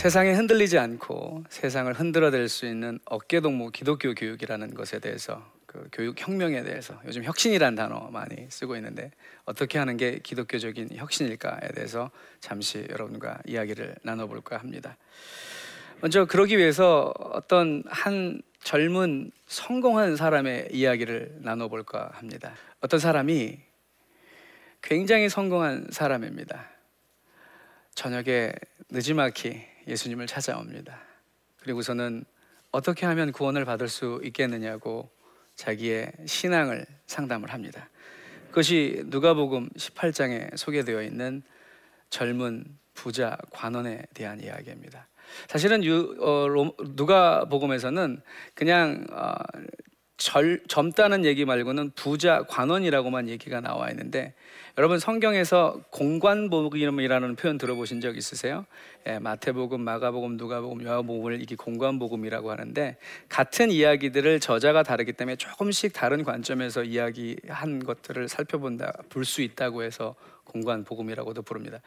세상에 흔들리지 않고 세상을 흔들어댈 수 있는 어깨동무 기독교 교육이라는 것에 대해서 그 교육 혁명에 대해서 요즘 혁신이란 단어 많이 쓰고 있는데 어떻게 하는 게 기독교적인 혁신일까에 대해서 잠시 여러분과 이야기를 나눠볼까 합니다. 먼저 그러기 위해서 어떤 한 젊은 성공한 사람의 이야기를 나눠볼까 합니다. 어떤 사람이 굉장히 성공한 사람입니다. 저녁에 늦지막히 예수님을 찾아옵니다. 그리고서는 어떻게 하면 구원을 받을 수 있겠느냐고 자기의 신앙을 상담을 합니다. 그것이 누가복음 18장에 소개되어 있는 젊은 부자 관원에 대한 이야기입니다. 사실은 유, 어, 누가복음에서는 그냥 어, 절, 젊다는 얘기 말고는 부자 관원이라고만 얘기가 나와 있는데 여러분 성경에서 공관복음이라는 표현 들어보신 적 있으세요? 예, 마태복음, 마가복음, 누가복음, 요한복음을 이게 공관복음이라고 하는데 같은 이야기들을 저자가 다르기 때문에 조금씩 다른 관점에서 이야기한 것들을 살펴본다 볼 수 있다고 해서 공관복음이라고도 부릅니다.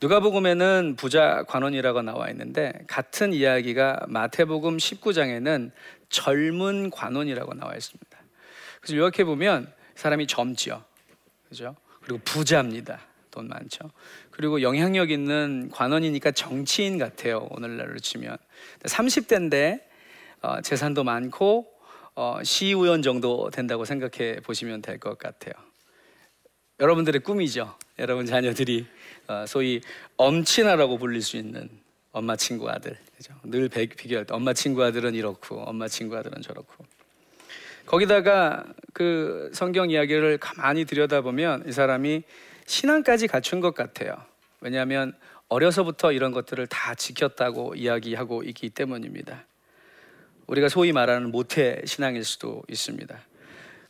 누가복음에는 부자 관원이라고 나와 있는데 같은 이야기가 마태복음 19장에는 젊은 관원이라고 나와 있습니다. 그래서 요약해 보면 사람이 젊죠. 그죠? 그리고 부자입니다. 돈 많죠. 그리고 영향력 있는 관원이니까 정치인 같아요. 오늘날로 치면 30대인데 어, 재산도 많고 어, 시의원 정도 된다고 생각해 보시면 될 것 같아요. 여러분들의 꿈이죠. 여러분 자녀들이 어, 소위 엄친아라고 불릴 수 있는 엄마 친구 아들. 그죠? 늘 비교할 때 엄마 친구 아들은 이렇고 엄마 친구 아들은 저렇고. 거기다가 그 성경 이야기를 가만히 들여다보면 이 사람이 신앙까지 갖춘 것 같아요. 왜냐하면 어려서부터 이런 것들을 다 지켰다고 이야기하고 있기 때문입니다. 우리가 소위 말하는 모태 신앙일 수도 있습니다.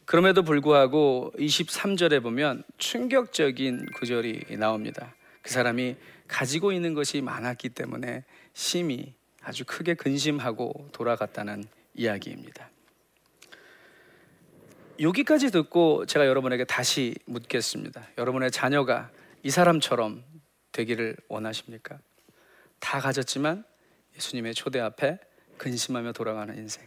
그럼에도 불구하고 23절에 보면 충격적인 구절이 나옵니다. 그 사람이 가지고 있는 것이 많았기 때문에 심히 아주 크게 근심하고 돌아갔다는 이야기입니다. 여기까지 듣고 제가 여러분에게 다시 묻겠습니다. 여러분의 자녀가 이 사람처럼 되기를 원하십니까? 다 가졌지만 예수님의 초대 앞에 근심하며 돌아가는 인생.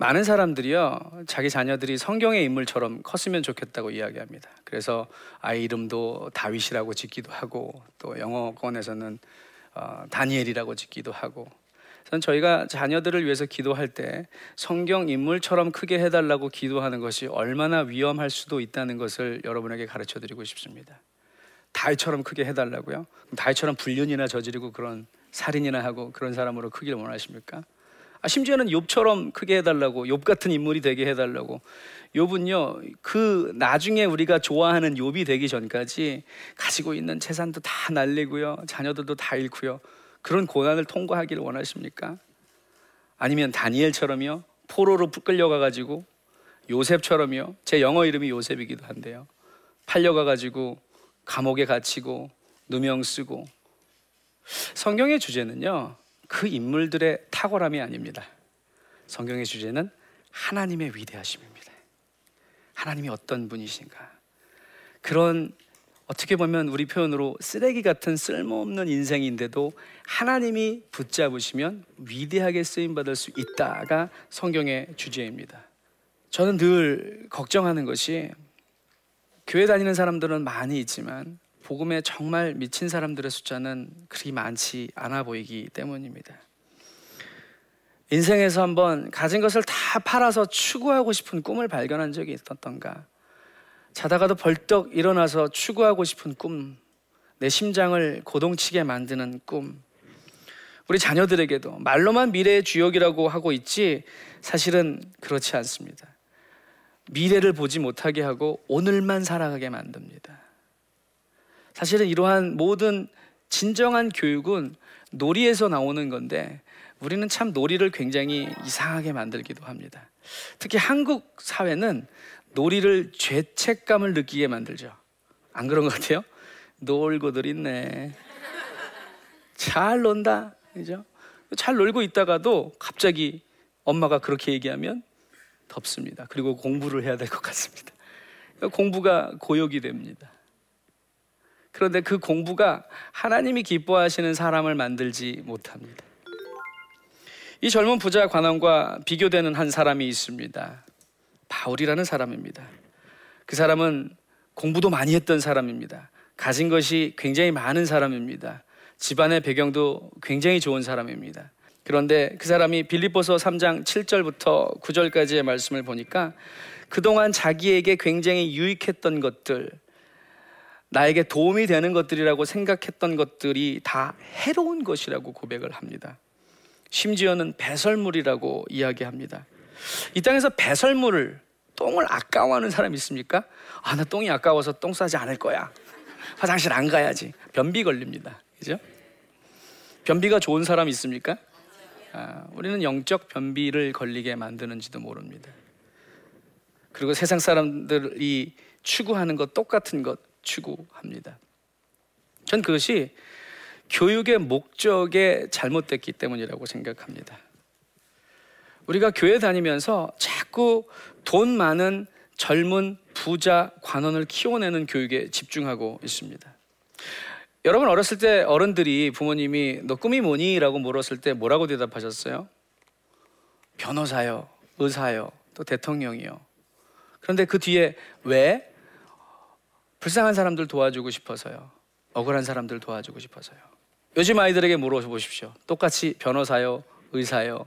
많은 사람들이요, 자기 자녀들이 성경의 인물처럼 컸으면 좋겠다고 이야기합니다. 그래서 아이 이름도 다윗이라고 짓기도 하고, 또 영어권에서는 어, 다니엘이라고 짓기도 하고. 전 저희가 자녀들을 위해서 기도할 때 성경 인물처럼 크게 해달라고 기도하는 것이 얼마나 위험할 수도 있다는 것을 여러분에게 가르쳐 드리고 싶습니다. 다윗처럼 크게 해달라고요? 다윗처럼 불륜이나 저지르고 그런 살인이나 하고 그런 사람으로 크기를 원하십니까? 아, 심지어는 욥처럼 크게 해달라고 욥 같은 인물이 되게 해달라고. 욥은요 그 나중에 우리가 좋아하는 욥이 되기 전까지 가지고 있는 재산도 다 날리고요 자녀들도 다 잃고요. 그런 고난을 통과하기를 원하십니까? 아니면 다니엘처럼요 포로로 끌려가 가지고 요셉처럼요 제 영어 이름이 요셉이기도 한데요. 팔려가 가지고 감옥에 갇히고 누명 쓰고. 성경의 주제는요 그 인물들의 탁월함이 아닙니다. 성경의 주제는 하나님의 위대하심입니다. 하나님이 어떤 분이신가? 그런 어떻게 보면 우리 표현으로 쓰레기 같은 쓸모없는 인생인데도 하나님이 붙잡으시면 위대하게 쓰임 받을 수 있다가 성경의 주제입니다. 저는 늘 걱정하는 것이 교회 다니는 사람들은 많이 있지만 복음에 정말 미친 사람들의 숫자는 그리 많지 않아 보이기 때문입니다. 인생에서 한번 가진 것을 다 팔아서 추구하고 싶은 꿈을 발견한 적이 있었던가? 자다가도 벌떡 일어나서 추구하고 싶은 꿈, 내 심장을 고동치게 만드는 꿈. 우리 자녀들에게도 말로만 미래의 주역이라고 하고 있지 사실은 그렇지 않습니다. 미래를 보지 못하게 하고 오늘만 살아가게 만듭니다. 사실은 이러한 모든 진정한 교육은 놀이에서 나오는 건데 우리는 참 놀이를 굉장히 이상하게 만들기도 합니다. 특히 한국 사회는 놀이를 죄책감을 느끼게 만들죠. 안 그런 것 같아요? 놀고들 있네. 잘 논다. 그죠? 잘 놀고 있다가도 갑자기 엄마가 그렇게 얘기하면 덥습니다. 그리고 공부를 해야 될 것 같습니다. 공부가 고역이 됩니다. 그런데 그 공부가 하나님이 기뻐하시는 사람을 만들지 못합니다. 이 젊은 부자 관원과 비교되는 한 사람이 있습니다. 바울이라는 사람입니다. 그 사람은 공부도 많이 했던 사람입니다. 가진 것이 굉장히 많은 사람입니다. 집안의 배경도 굉장히 좋은 사람입니다. 그런데 그 사람이 빌립보서 3장 7절부터 9절까지의 말씀을 보니까 그동안 자기에게 굉장히 유익했던 것들, 나에게 도움이 되는 것들이라고 생각했던 것들이 다 해로운 것이라고 고백을 합니다. 심지어는 배설물이라고 이야기합니다. 이 땅에서 배설물을 똥을 아까워하는 사람 있습니까? 아, 나 똥이 아까워서 똥 싸지 않을 거야. 화장실 안 가야지. 변비 걸립니다. 그죠? 변비가 좋은 사람 있습니까? 아, 우리는 영적 변비를 걸리게 만드는지도 모릅니다. 그리고 세상 사람들이 추구하는 것 똑같은 것 추구합니다. 전 그것이 교육의 목적에 잘못됐기 때문이라고 생각합니다. 우리가 교회 다니면서 자꾸 돈 많은 젊은 부자 관원을 키워내는 교육에 집중하고 있습니다. 여러분 어렸을 때 어른들이 부모님이 너 꿈이 뭐니?라고 물었을 때 뭐라고 대답하셨어요? 변호사요, 의사요, 또 대통령이요. 그런데 그 뒤에 왜 불쌍한 사람들 도와주고 싶어서요. 억울한 사람들 도와주고 싶어서요. 요즘 아이들에게 물어보십시오. 똑같이 변호사요, 의사요,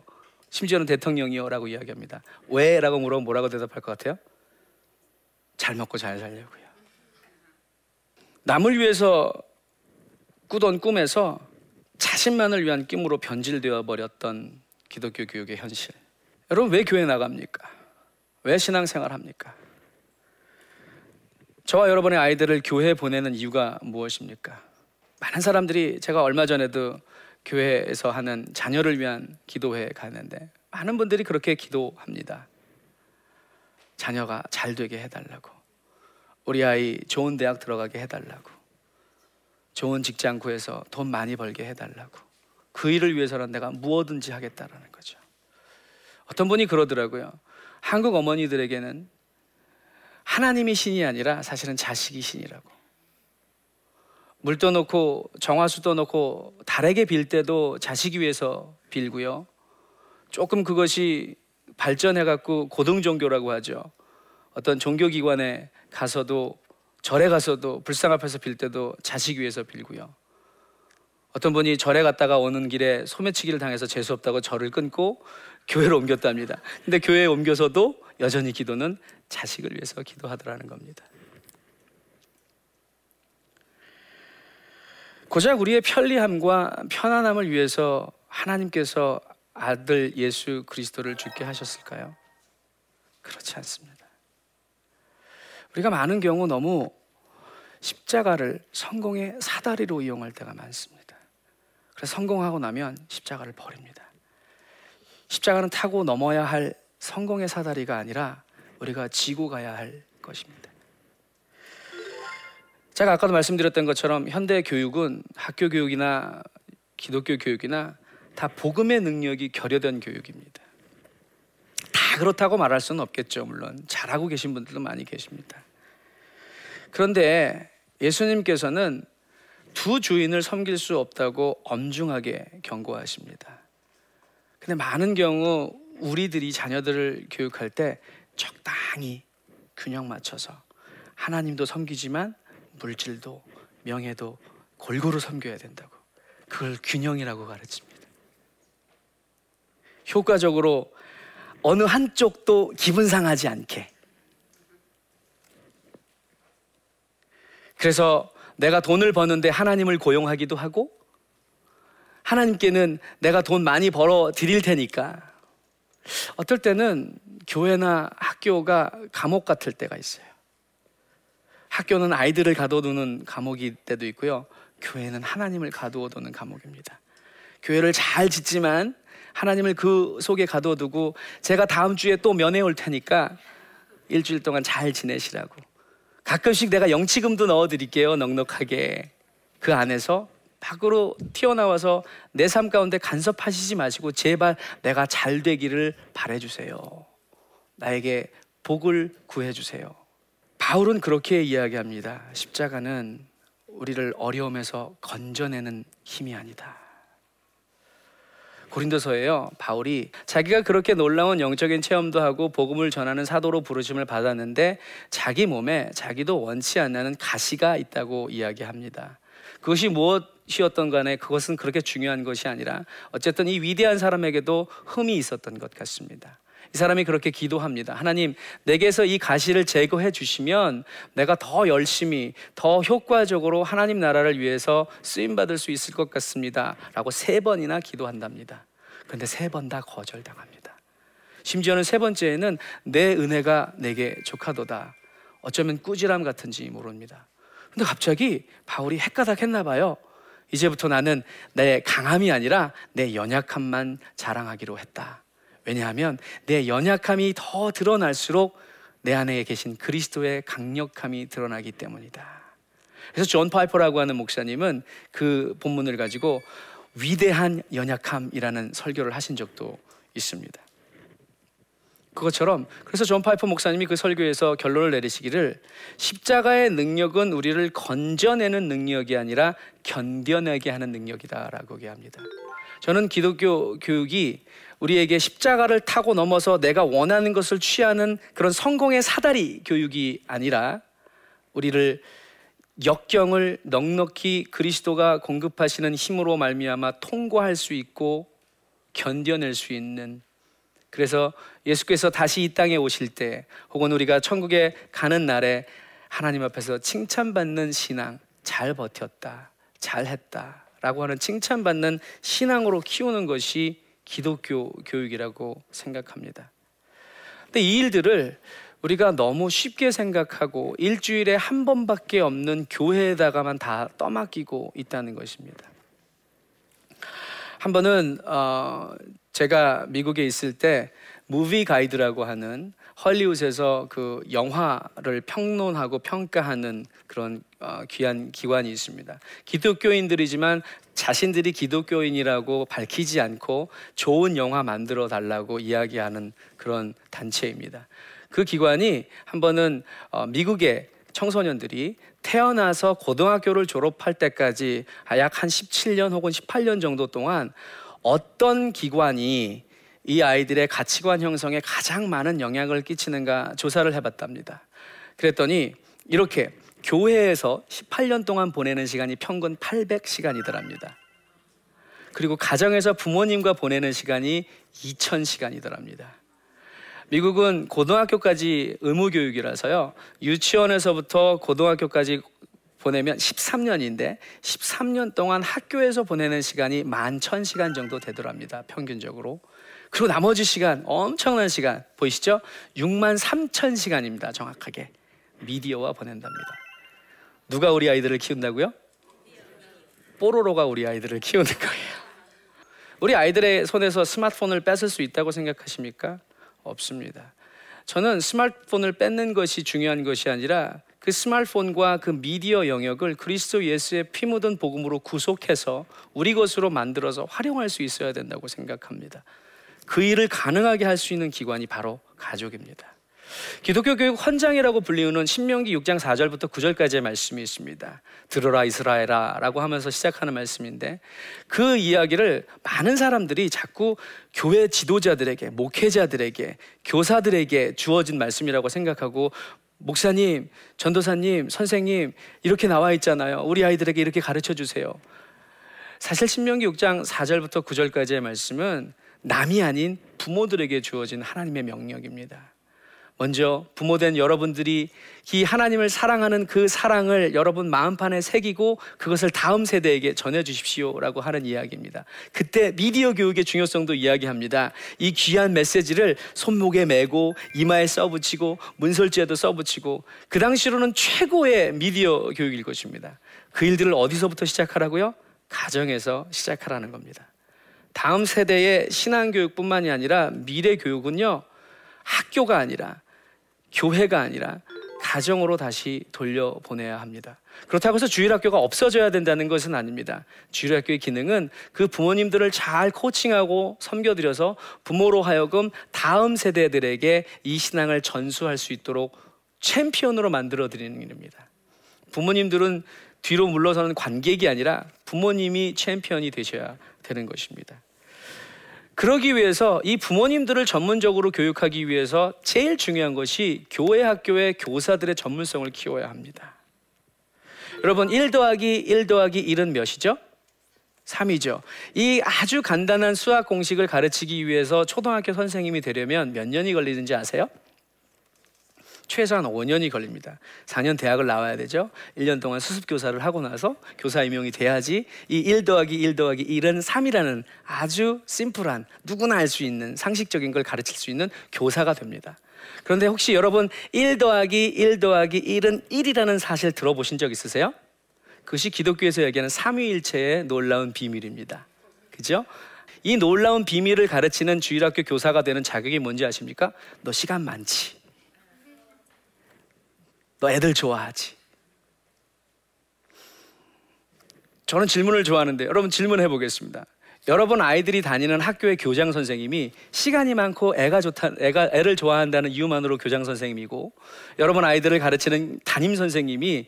심지어는 대통령이요라고 이야기합니다. 왜라고 물어보면 뭐라고 대답할 것 같아요? 잘 먹고 잘 살려고요. 남을 위해서 꾸던 꿈에서 자신만을 위한 꿈으로 변질되어 버렸던 기독교 교육의 현실. 여러분 왜 교회 나갑니까? 왜 신앙생활 합니까? 저와 여러분의 아이들을 교회에 보내는 이유가 무엇입니까? 많은 사람들이 제가 얼마 전에도 교회에서 하는 자녀를 위한 기도회에 갔는데 많은 분들이 그렇게 기도합니다. 자녀가 잘 되게 해달라고. 우리 아이 좋은 대학 들어가게 해달라고. 좋은 직장 구해서 돈 많이 벌게 해달라고. 그 일을 위해서는 내가 무엇든지 하겠다라는 거죠. 어떤 분이 그러더라고요. 한국 어머니들에게는 하나님이 신이 아니라 사실은 자식이 신이라고. 물 떠놓고 정화수 떠놓고 달에게 빌 때도 자식이 위해서 빌고요. 조금 그것이 발전해 갖고 고등 종교라고 하죠. 어떤 종교 기관에 가서도 절에 가서도 불상 앞에서 빌 때도 자식 위해서 빌고요. 어떤 분이 절에 갔다가 오는 길에 소매치기를 당해서 재수 없다고 절을 끊고 교회로 옮겼답니다. 근데 교회에 옮겨서도 여전히 기도는 자식을 위해서 기도하더라는 겁니다. 고작 우리의 편리함과 편안함을 위해서 하나님께서 아들 예수 그리스도를 죽게 하셨을까요? 그렇지 않습니다. 우리가 많은 경우 너무 십자가를 성공의 사다리로 이용할 때가 많습니다. 그래서 성공하고 나면 십자가를 버립니다. 십자가는 타고 넘어야 할 성공의 사다리가 아니라 우리가 지고 가야 할 것입니다. 제가 아까도 말씀드렸던 것처럼 현대 교육은 학교 교육이나 기독교 교육이나 다 복음의 능력이 결여된 교육입니다. 다 그렇다고 말할 수는 없겠죠. 물론 잘하고 계신 분들도 많이 계십니다. 그런데 예수님께서는 두 주인을 섬길 수 없다고 엄중하게 경고하십니다. 근데 많은 경우 우리들이 자녀들을 교육할 때 적당히 균형 맞춰서 하나님도 섬기지만 물질도 명예도 골고루 섬겨야 된다고. 그걸 균형이라고 가르칩니다. 효과적으로 어느 한쪽도 기분 상하지 않게. 그래서 내가 돈을 버는데 하나님을 고용하기도 하고 하나님께는 내가 돈 많이 벌어 드릴 테니까 어떨 때는 교회나 학교가 감옥 같을 때가 있어요. 학교는 아이들을 가둬두는 감옥일 때도 있고요. 교회는 하나님을 가두어두는 감옥입니다. 교회를 잘 짓지만 하나님을 그 속에 가둬두고 제가 다음 주에 또 면회 올 테니까 일주일 동안 잘 지내시라고. 가끔씩 내가 영치금도 넣어 드릴게요. 넉넉하게. 그 안에서 밖으로 튀어나와서 내 삶 가운데 간섭하시지 마시고 제발 내가 잘 되기를 바래 주세요. 나에게 복을 구해주세요. 바울은 그렇게 이야기합니다. 십자가는 우리를 어려움에서 건져내는 힘이 아니다. 고린도서에요. 바울이 자기가 그렇게 놀라운 영적인 체험도 하고 복음을 전하는 사도로 부르심을 받았는데 자기 몸에 자기도 원치 않는 가시가 있다고 이야기합니다. 그것이 무엇이었던 간에 그것은 그렇게 중요한 것이 아니라 어쨌든 이 위대한 사람에게도 흠이 있었던 것 같습니다. 이 사람이 그렇게 기도합니다. 하나님, 내게서 이 가시를 제거해 주시면 내가 더 열심히, 더 효과적으로 하나님 나라를 위해서 쓰임 받을 수 있을 것 같습니다. 라고 세 번이나 기도한답니다. 근데 세 번 다 거절당합니다. 심지어는 세 번째에는 내 은혜가 내게 족하도다. 어쩌면 꾸지람 같은지 모릅니다. 근데 갑자기 바울이 헷가닥했나 봐요. 이제부터 나는 내 강함이 아니라 내 연약함만 자랑하기로 했다. 왜냐하면 내 연약함이 더 드러날수록 내 안에 계신 그리스도의 강력함이 드러나기 때문이다. 그래서 존 파이퍼라고 하는 목사님은 그 본문을 가지고 위대한 연약함이라는 설교를 하신 적도 있습니다. 그것처럼 그래서 존 파이퍼 목사님이 그 설교에서 결론을 내리시기를 십자가의 능력은 우리를 건져내는 능력이 아니라 견뎌내게 하는 능력이다라고 얘기합니다. 저는 기독교 교육이 우리에게 십자가를 타고 넘어서 내가 원하는 것을 취하는 그런 성공의 사다리 교육이 아니라 우리를 역경을 넉넉히 그리스도가 공급하시는 힘으로 말미암아 통과할 수 있고 견뎌낼 수 있는. 그래서 예수께서 다시 이 땅에 오실 때 혹은 우리가 천국에 가는 날에 하나님 앞에서 칭찬받는 신앙 잘 버텼다 잘했다 라고 하는 칭찬받는 신앙으로 키우는 것이 기독교 교육이라고 생각합니다. 근데 이 일들을 우리가 너무 쉽게 생각하고 일주일에 한 번밖에 없는 교회에다가만 다 떠맡기고 있다는 것입니다. 한 번은 어 제가 미국에 있을 때 무비 가이드라고 하는 헐리우드에서 그 영화를 평론하고 평가하는 그런 어, 귀한 기관이 있습니다. 기독교인들이지만 자신들이 기독교인이라고 밝히지 않고 좋은 영화 만들어 달라고 이야기하는 그런 단체입니다. 그 기관이 한 번은 어, 미국의 청소년들이 태어나서 고등학교를 졸업할 때까지 약 한 17년 혹은 18년 정도 동안 어떤 기관이 이 아이들의 가치관 형성에 가장 많은 영향을 끼치는가 조사를 해봤답니다. 그랬더니 이렇게 교회에서 18년 동안 보내는 시간이 평균 800시간이더랍니다. 그리고 가정에서 부모님과 보내는 시간이 2000시간이더랍니다. 미국은 고등학교까지 의무 교육이라서요. 유치원에서부터 고등학교까지 보내면 13년인데 13년 동안 학교에서 보내는 시간이 11,000시간 정도 되더랍니다. 평균적으로. 그리고 나머지 시간 엄청난 시간 보이시죠? 6만 3천 시간입니다. 정확하게 미디어와 보낸답니다. 누가 우리 아이들을 키운다고요? 뽀로로가 우리 아이들을 키우는 거예요. 우리 아이들의 손에서 스마트폰을 뺏을 수 있다고 생각하십니까? 없습니다. 저는 스마트폰을 뺏는 것이 중요한 것이 아니라 그 스마트폰과 그 미디어 영역을 그리스도 예수의 피 묻은 복음으로 구속해서 우리 것으로 만들어서 활용할 수 있어야 된다고 생각합니다. 그 일을 가능하게 할 수 있는 기관이 바로 가족입니다. 기독교 교육 헌장이라고 불리우는 신명기 6장 4절부터 9절까지의 말씀이 있습니다. 들어라 이스라엘아 라고 하면서 시작하는 말씀인데 그 이야기를 많은 사람들이 자꾸 교회 지도자들에게 목회자들에게 교사들에게 주어진 말씀이라고 생각하고 목사님, 전도사님, 선생님 이렇게 나와 있잖아요. 우리 아이들에게 이렇게 가르쳐 주세요. 사실 신명기 6장 4절부터 9절까지의 말씀은 남이 아닌 부모들에게 주어진 하나님의 명령입니다. 먼저 부모된 여러분들이 이 하나님을 사랑하는 그 사랑을 여러분 마음판에 새기고 그것을 다음 세대에게 전해 주십시오라고 하는 이야기입니다. 그때 미디어 교육의 중요성도 이야기합니다. 이 귀한 메시지를 손목에 메고 이마에 써붙이고 문설지에도 써붙이고 그 당시로는 최고의 미디어 교육일 것입니다. 그 일들을 어디서부터 시작하라고요? 가정에서 시작하라는 겁니다. 다음 세대의 신앙 교육뿐만이 아니라 미래 교육은요, 학교가 아니라 교회가 아니라 가정으로 다시 돌려보내야 합니다. 그렇다고 해서 주일학교가 없어져야 된다는 것은 아닙니다. 주일학교의 기능은 그 부모님들을 잘 코칭하고 섬겨드려서 부모로 하여금 다음 세대들에게 이 신앙을 전수할 수 있도록 챔피언으로 만들어 드리는 일입니다. 부모님들은 뒤로 물러서는 관객이 아니라 부모님이 챔피언이 되셔야 되는 것입니다. 그러기 위해서 이 부모님들을 전문적으로 교육하기 위해서 제일 중요한 것이 교회 학교의 교사들의 전문성을 키워야 합니다. 여러분 1 더하기 1 더하기 1은 몇이죠? 3이죠. 이 아주 간단한 수학 공식을 가르치기 위해서 초등학교 선생님이 되려면 몇 년이 걸리는지 아세요? 최소한 5년이 걸립니다. 4년 대학을 나와야 되죠. 1년 동안 수습 교사를 하고 나서 교사 임용이 돼야지 이 1 더하기 1 더하기 1은 3이라는 아주 심플한 누구나 알 수 있는 상식적인 걸 가르칠 수 있는 교사가 됩니다. 그런데 혹시 여러분 1 더하기 1 더하기 1은 1이라는 사실 들어보신 적 있으세요? 그것이 기독교에서 얘기하는 삼위일체의 놀라운 비밀입니다. 그죠? 이 놀라운 비밀을 가르치는 주일학교 교사가 되는 자격이 뭔지 아십니까? 너 시간 많지. 너 애들 좋아하지. 저는 질문을 좋아하는데 여러분 질문해 보겠습니다. 여러분 아이들이 다니는 학교의 교장 선생님이 시간이 많고 애가 좋다, 애가 애를 좋아한다는 이유만으로 교장 선생님이고 여러분 아이들을 가르치는 담임 선생님이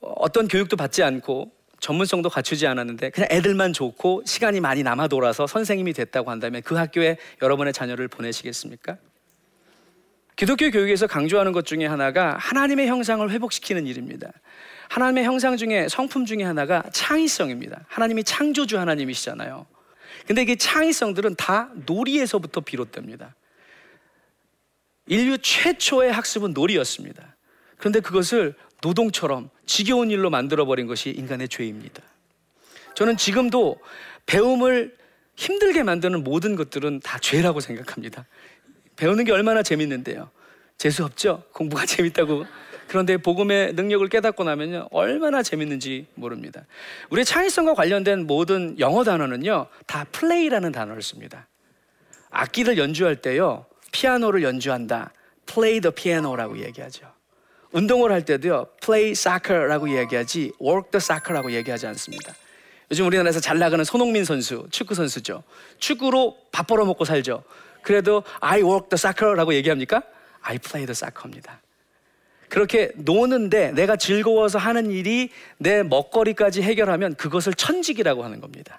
어떤 교육도 받지 않고 전문성도 갖추지 않았는데 그냥 애들만 좋고 시간이 많이 남아 돌아서 선생님이 됐다고 한다면 그 학교에 여러분의 자녀를 보내시겠습니까? 기독교 교육에서 강조하는 것 중에 하나가 하나님의 형상을 회복시키는 일입니다. 하나님의 형상 중에 성품 중에 하나가 창의성입니다. 하나님이 창조주 하나님이시잖아요. 근데 이게 창의성들은 다 놀이에서부터 비롯됩니다. 인류 최초의 학습은 놀이였습니다. 그런데 그것을 노동처럼 지겨운 일로 만들어버린 것이 인간의 죄입니다. 저는 지금도 배움을 힘들게 만드는 모든 것들은 다 죄라고 생각합니다. 배우는 게 얼마나 재밌는데요. 재수 없죠? 공부가 재밌다고. 그런데 복음의 능력을 깨닫고 나면요. 얼마나 재밌는지 모릅니다. 우리의 창의성과 관련된 모든 영어 단어는요. 다 플레이라는 단어를 씁니다. 악기를 연주할 때요. 피아노를 연주한다. play the piano라고 얘기하죠. 운동을 할 때도요. play soccer라고 얘기하지 work the soccer라고 얘기하지 않습니다. 요즘 우리나라에서 잘 나가는 손흥민 선수, 축구 선수죠. 축구로 밥 벌어 먹고 살죠. 그래도 I work the soccer라고 얘기합니까? I play the soccer입니다. 그렇게 노는데 내가 즐거워서 하는 일이 내 먹거리까지 해결하면 그것을 천직이라고 하는 겁니다.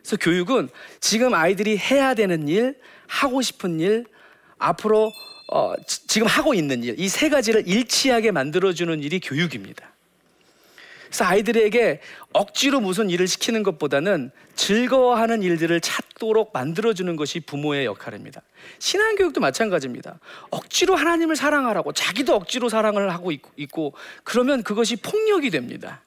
그래서 교육은 지금 아이들이 해야 되는 일, 하고 싶은 일, 앞으로 어, 지금 하고 있는 일, 이 세 가지를 일치하게 만들어주는 일이 교육입니다. 그래서 아이들에게 억지로 무슨 일을 시키는 것보다는 즐거워하는 일들을 찾도록 만들어주는 것이 부모의 역할입니다. 신앙교육도 마찬가지입니다. 억지로 하나님을 사랑하라고 자기도 억지로 사랑을 하고 있고 그러면 그것이 폭력이 됩니다.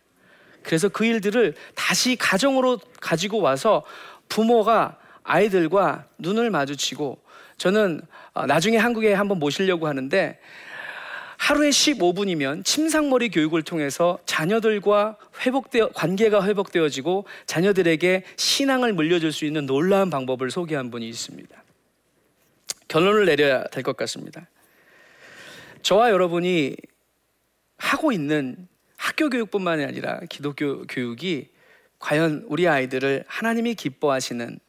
그래서 그 일들을 다시 가정으로 가지고 와서 부모가 아이들과 눈을 마주치고 저는 어, 나중에 한국에 한번 모시려고 하는데 하루에 15분이면 침상머리 교육을 통해서 자녀들과 회복되어 관계가 회복되어지고 자녀들에게 신앙을 물려줄 수 있는 놀라운 방법을 소개한 분이 있습니다. 결론을 내려야 될 것 같습니다. 저와 여러분이 하고 있는 학교 교육뿐만이 아니라 기독교 교육이 과연 우리 아이들을 하나님이 기뻐하시는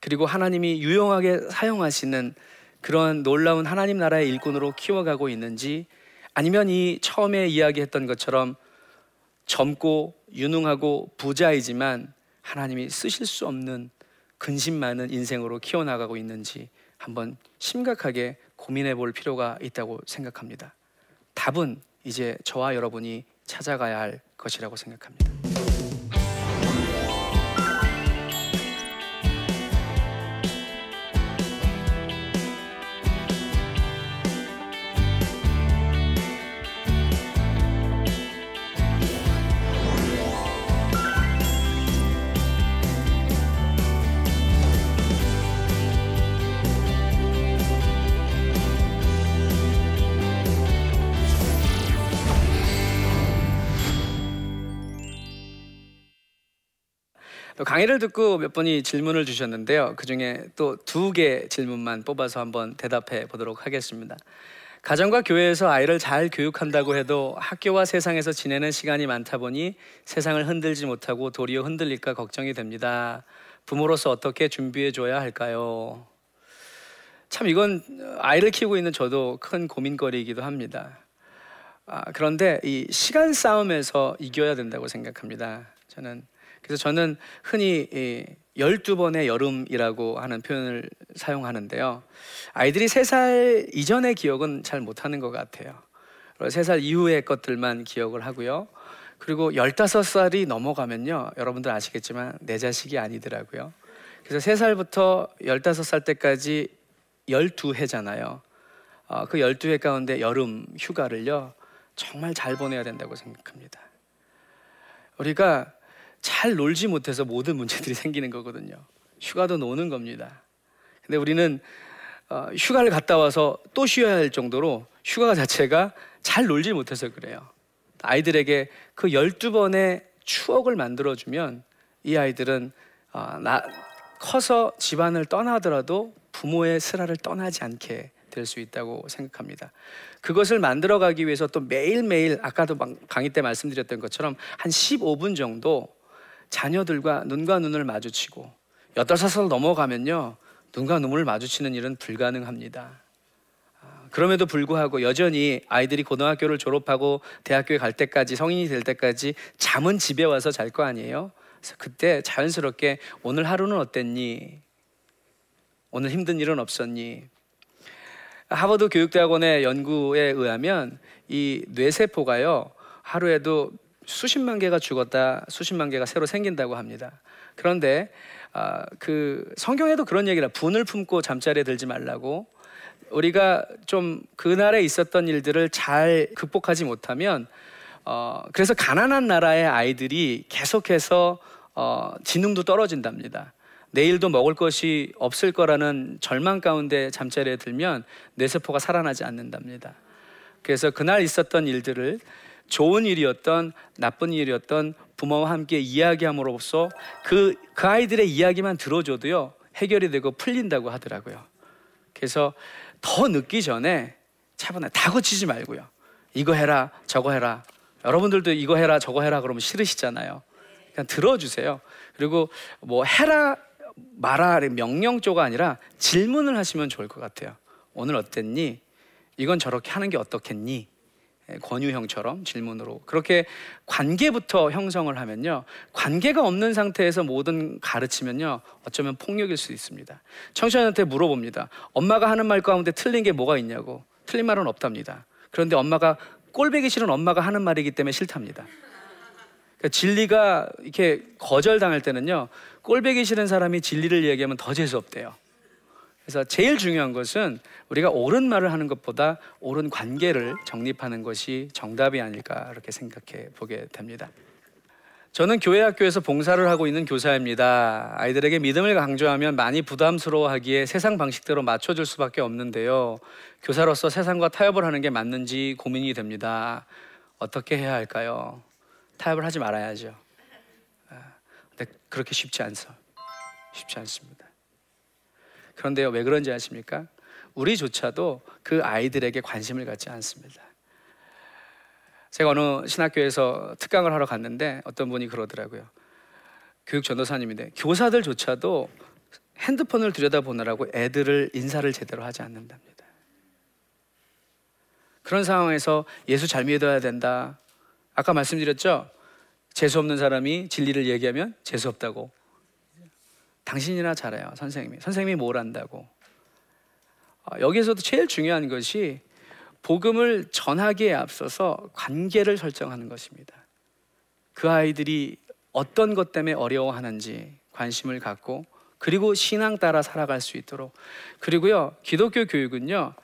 그리고 하나님이 유용하게 사용하시는 그런 놀라운 하나님 나라의 일꾼으로 키워가고 있는지 아니면 이 처음에 이야기했던 것처럼 젊고 유능하고 부자이지만 하나님이 쓰실 수 없는 근심 많은 인생으로 키워나가고 있는지 한번 심각하게 고민해 볼 필요가 있다고 생각합니다. 답은 이제 저와 여러분이 찾아가야 할 것이라고 생각합니다. 또 강의를 듣고 몇 분이 질문을 주셨는데요. 그 중에 또 두 개 질문만 뽑아서 한번 대답해 보도록 하겠습니다. 가정과 교회에서 아이를 잘 교육한다고 해도 학교와 세상에서 지내는 시간이 많다 보니 세상을 흔들지 못하고 도리어 흔들릴까 걱정이 됩니다. 부모로서 어떻게 준비해 줘야 할까요? 참 이건 아이를 키우고 있는 저도 큰 고민거리이기도 합니다. 아, 그런데 이 시간 싸움에서 이겨야 된다고 생각합니다. 저는 그래서 저는 흔히 이 12번의 여름이라고 하는 표현을 사용하는데요. 아이들이 3살 이전의 기억은 잘 못하는 것 같아요. 3살 이후의 것들만 기억을 하고요. 그리고 15살이 넘어가면요. 여러분들 아시겠지만 내 자식이 아니더라고요. 그래서 3살부터 15살 때까지 12회잖아요. 어, 그 12회 가운데 여름 휴가를요. 정말 잘 보내야 된다고 생각합니다. 우리가 잘 놀지 못해서 모든 문제들이 생기는 거거든요. 휴가도 노는 겁니다. 근데 우리는 어, 휴가를 갔다 와서 또 쉬어야 할 정도로 휴가 자체가 잘 놀지 못해서 그래요. 아이들에게 그 12번의 추억을 만들어주면 이 아이들은 어, 나, 커서 집안을 떠나더라도 부모의 슬하를 떠나지 않게 될 수 있다고 생각합니다. 그것을 만들어가기 위해서 또 매일매일 아까도 강의 때 말씀드렸던 것처럼 한 15분 정도 자녀들과 눈과 눈을 마주치고 여덟 살 넘어가면요 눈과 눈을 마주치는 일은 불가능합니다. 아, 그럼에도 불구하고 여전히 아이들이 고등학교를 졸업하고 대학교에 갈 때까지 성인이 될 때까지 잠은 집에 와서 잘 거 아니에요. 그래서 그때 자연스럽게 오늘 하루는 어땠니? 오늘 힘든 일은 없었니? 하버드 교육대학원의 연구에 의하면 이 뇌세포가요 하루에도 수십만 개가 죽었다, 수십만 개가 새로 생긴다고 합니다. 그런데 아, 그 성경에도 그런 얘기라 분을 품고 잠자리에 들지 말라고 우리가 좀 그날에 있었던 일들을 잘 극복하지 못하면 어, 그래서 가난한 나라의 아이들이 계속해서 어, 지능도 떨어진답니다. 내일도 먹을 것이 없을 거라는 절망 가운데 잠자리에 들면 뇌세포가 살아나지 않는답니다. 그래서 그날 있었던 일들을 좋은 일이었던 나쁜 일이었던 부모와 함께 이야기함으로써 그, 그 아이들의 이야기만 들어줘도요 해결이 되고 풀린다고 하더라고요. 그래서 더 늦기 전에 차분하게 다 고치지 말고요. 이거 해라, 저거 해라. 여러분들도 이거 해라, 저거 해라 그러면 싫으시잖아요. 그냥 들어주세요. 그리고 뭐 해라, 말아 명령조가 아니라 질문을 하시면 좋을 것 같아요. 오늘 어땠니? 이건 저렇게 하는 게 어떻겠니? 예, 권유형처럼 질문으로. 그렇게 관계부터 형성을 하면요 관계가 없는 상태에서 모든 가르치면요 어쩌면 폭력일 수 있습니다. 청소년한테 물어봅니다. 엄마가 하는 말 가운데 틀린 게 뭐가 있냐고. 틀린 말은 없답니다. 그런데 엄마가 꼴배기 싫은 엄마가 하는 말이기 때문에 싫답니다. 그러니까 진리가 이렇게 거절당할 때는요 꼴배기 싫은 사람이 진리를 얘기하면 더 재수없대요 그래서 제일 중요한 것은 우리가 옳은 말을 하는 것보다 옳은 관계를 정립하는 것이 정답이 아닐까 이렇게 생각해 보게 됩니다. 저는 교회 학교에서 봉사를 하고 있는 교사입니다. 아이들에게 믿음을 강조하면 많이 부담스러워하기에 세상 방식대로 맞춰줄 수밖에 없는데요. 교사로서 세상과 타협을 하는 게 맞는지 고민이 됩니다. 어떻게 해야 할까요? 타협을 하지 말아야죠. 아, 근데 그렇게 쉽지 않죠. 쉽지 않습니다. 그런데요, 왜 그런지 아십니까? 우리조차도 그 아이들에게 관심을 갖지 않습니다. 제가 어느 신학교에서 특강을 하러 갔는데 어떤 분이 그러더라고요. 교육 전도사님인데 교사들조차도 핸드폰을 들여다보느라고 애들을 인사를 제대로 하지 않는답니다. 그런 상황에서 예수 잘 믿어야 된다. 아까 말씀드렸죠? 재수 없는 사람이 진리를 얘기하면 재수 없다고. 당신이나 잘해요, 선생님이. 선생님이 뭘 안다고. 어, 여기서도 제일 중요한 것이 복음을 전하기에 앞서서 관계를 설정하는 것입니다. 그 아이들이 어떤 것 때문에 어려워하는지 관심을 갖고 그리고 신앙 따라 살아갈 수 있도록 그리고요 기독교 교육은요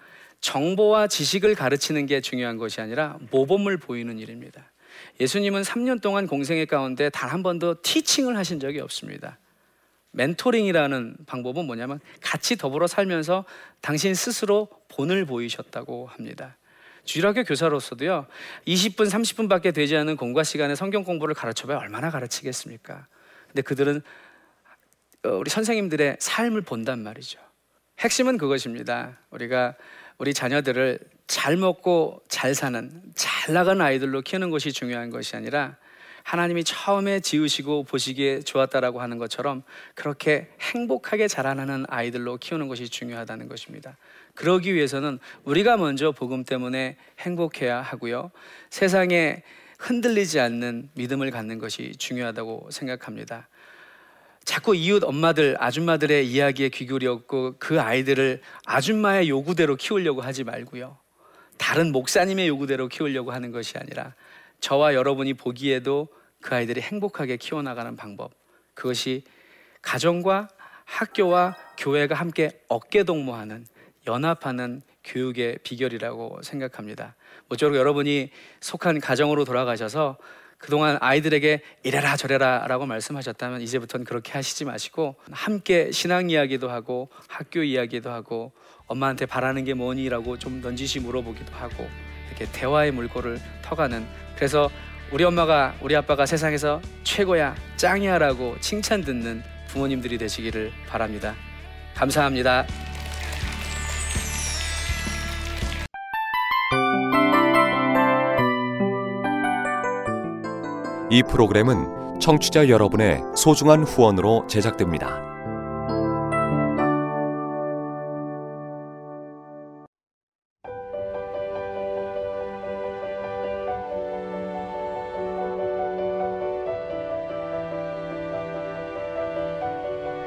정보와 지식을 가르치는 게 중요한 것이 아니라 모범을 보이는 일입니다. 예수님은 3년 동안 공생애 가운데 단 한 번도 티칭을 하신 적이 없습니다. 멘토링이라는 방법은 뭐냐면 같이 더불어 살면서 당신 스스로 본을 보이셨다고 합니다. 주일학교 교사로서도요, 20분, 30분밖에 되지 않은 공과 시간에 성경 공부를 가르쳐봐야 얼마나 가르치겠습니까? 근데 그들은 어, 우리 선생님들의 삶을 본단 말이죠. 핵심은 그것입니다. 우리가 우리 자녀들을 잘 먹고 잘 사는 잘 나가는 아이들로 키우는 것이 중요한 것이 아니라 하나님이 처음에 지으시고 보시기에 좋았다라고 하는 것처럼 그렇게 행복하게 자라나는 아이들로 키우는 것이 중요하다는 것입니다. 그러기 위해서는 우리가 먼저 복음 때문에 행복해야 하고요. 세상에 흔들리지 않는 믿음을 갖는 것이 중요하다고 생각합니다. 자꾸 이웃 엄마들, 아줌마들의 이야기에 귀 기울였고 그 아이들을 아줌마의 요구대로 키우려고 하지 말고요. 다른 목사님의 요구대로 키우려고 하는 것이 아니라 저와 여러분이 보기에도 그 아이들이 행복하게 키워나가는 방법. 그것이 가정과 학교와 교회가 함께 어깨동무하는 연합하는 교육의 비결이라고 생각합니다. 모쪼록 여러분이 속한 가정으로 돌아가셔서 그동안 아이들에게 이래라 저래라 라고 말씀하셨다면 이제부터는 그렇게 하시지 마시고 함께 신앙 이야기도 하고 학교 이야기도 하고 엄마한테 바라는 게 뭐니 라고 좀 넌지시 물어보기도 하고 이렇게 대화의 물꼬를 터가는 그래서 우리 엄마가 우리 아빠가 세상에서 최고야 짱이야라고 칭찬 듣는 부모님들이 되시기를 바랍니다. 감사합니다. 이 프로그램은 청취자 여러분의 소중한 후원으로 제작됩니다.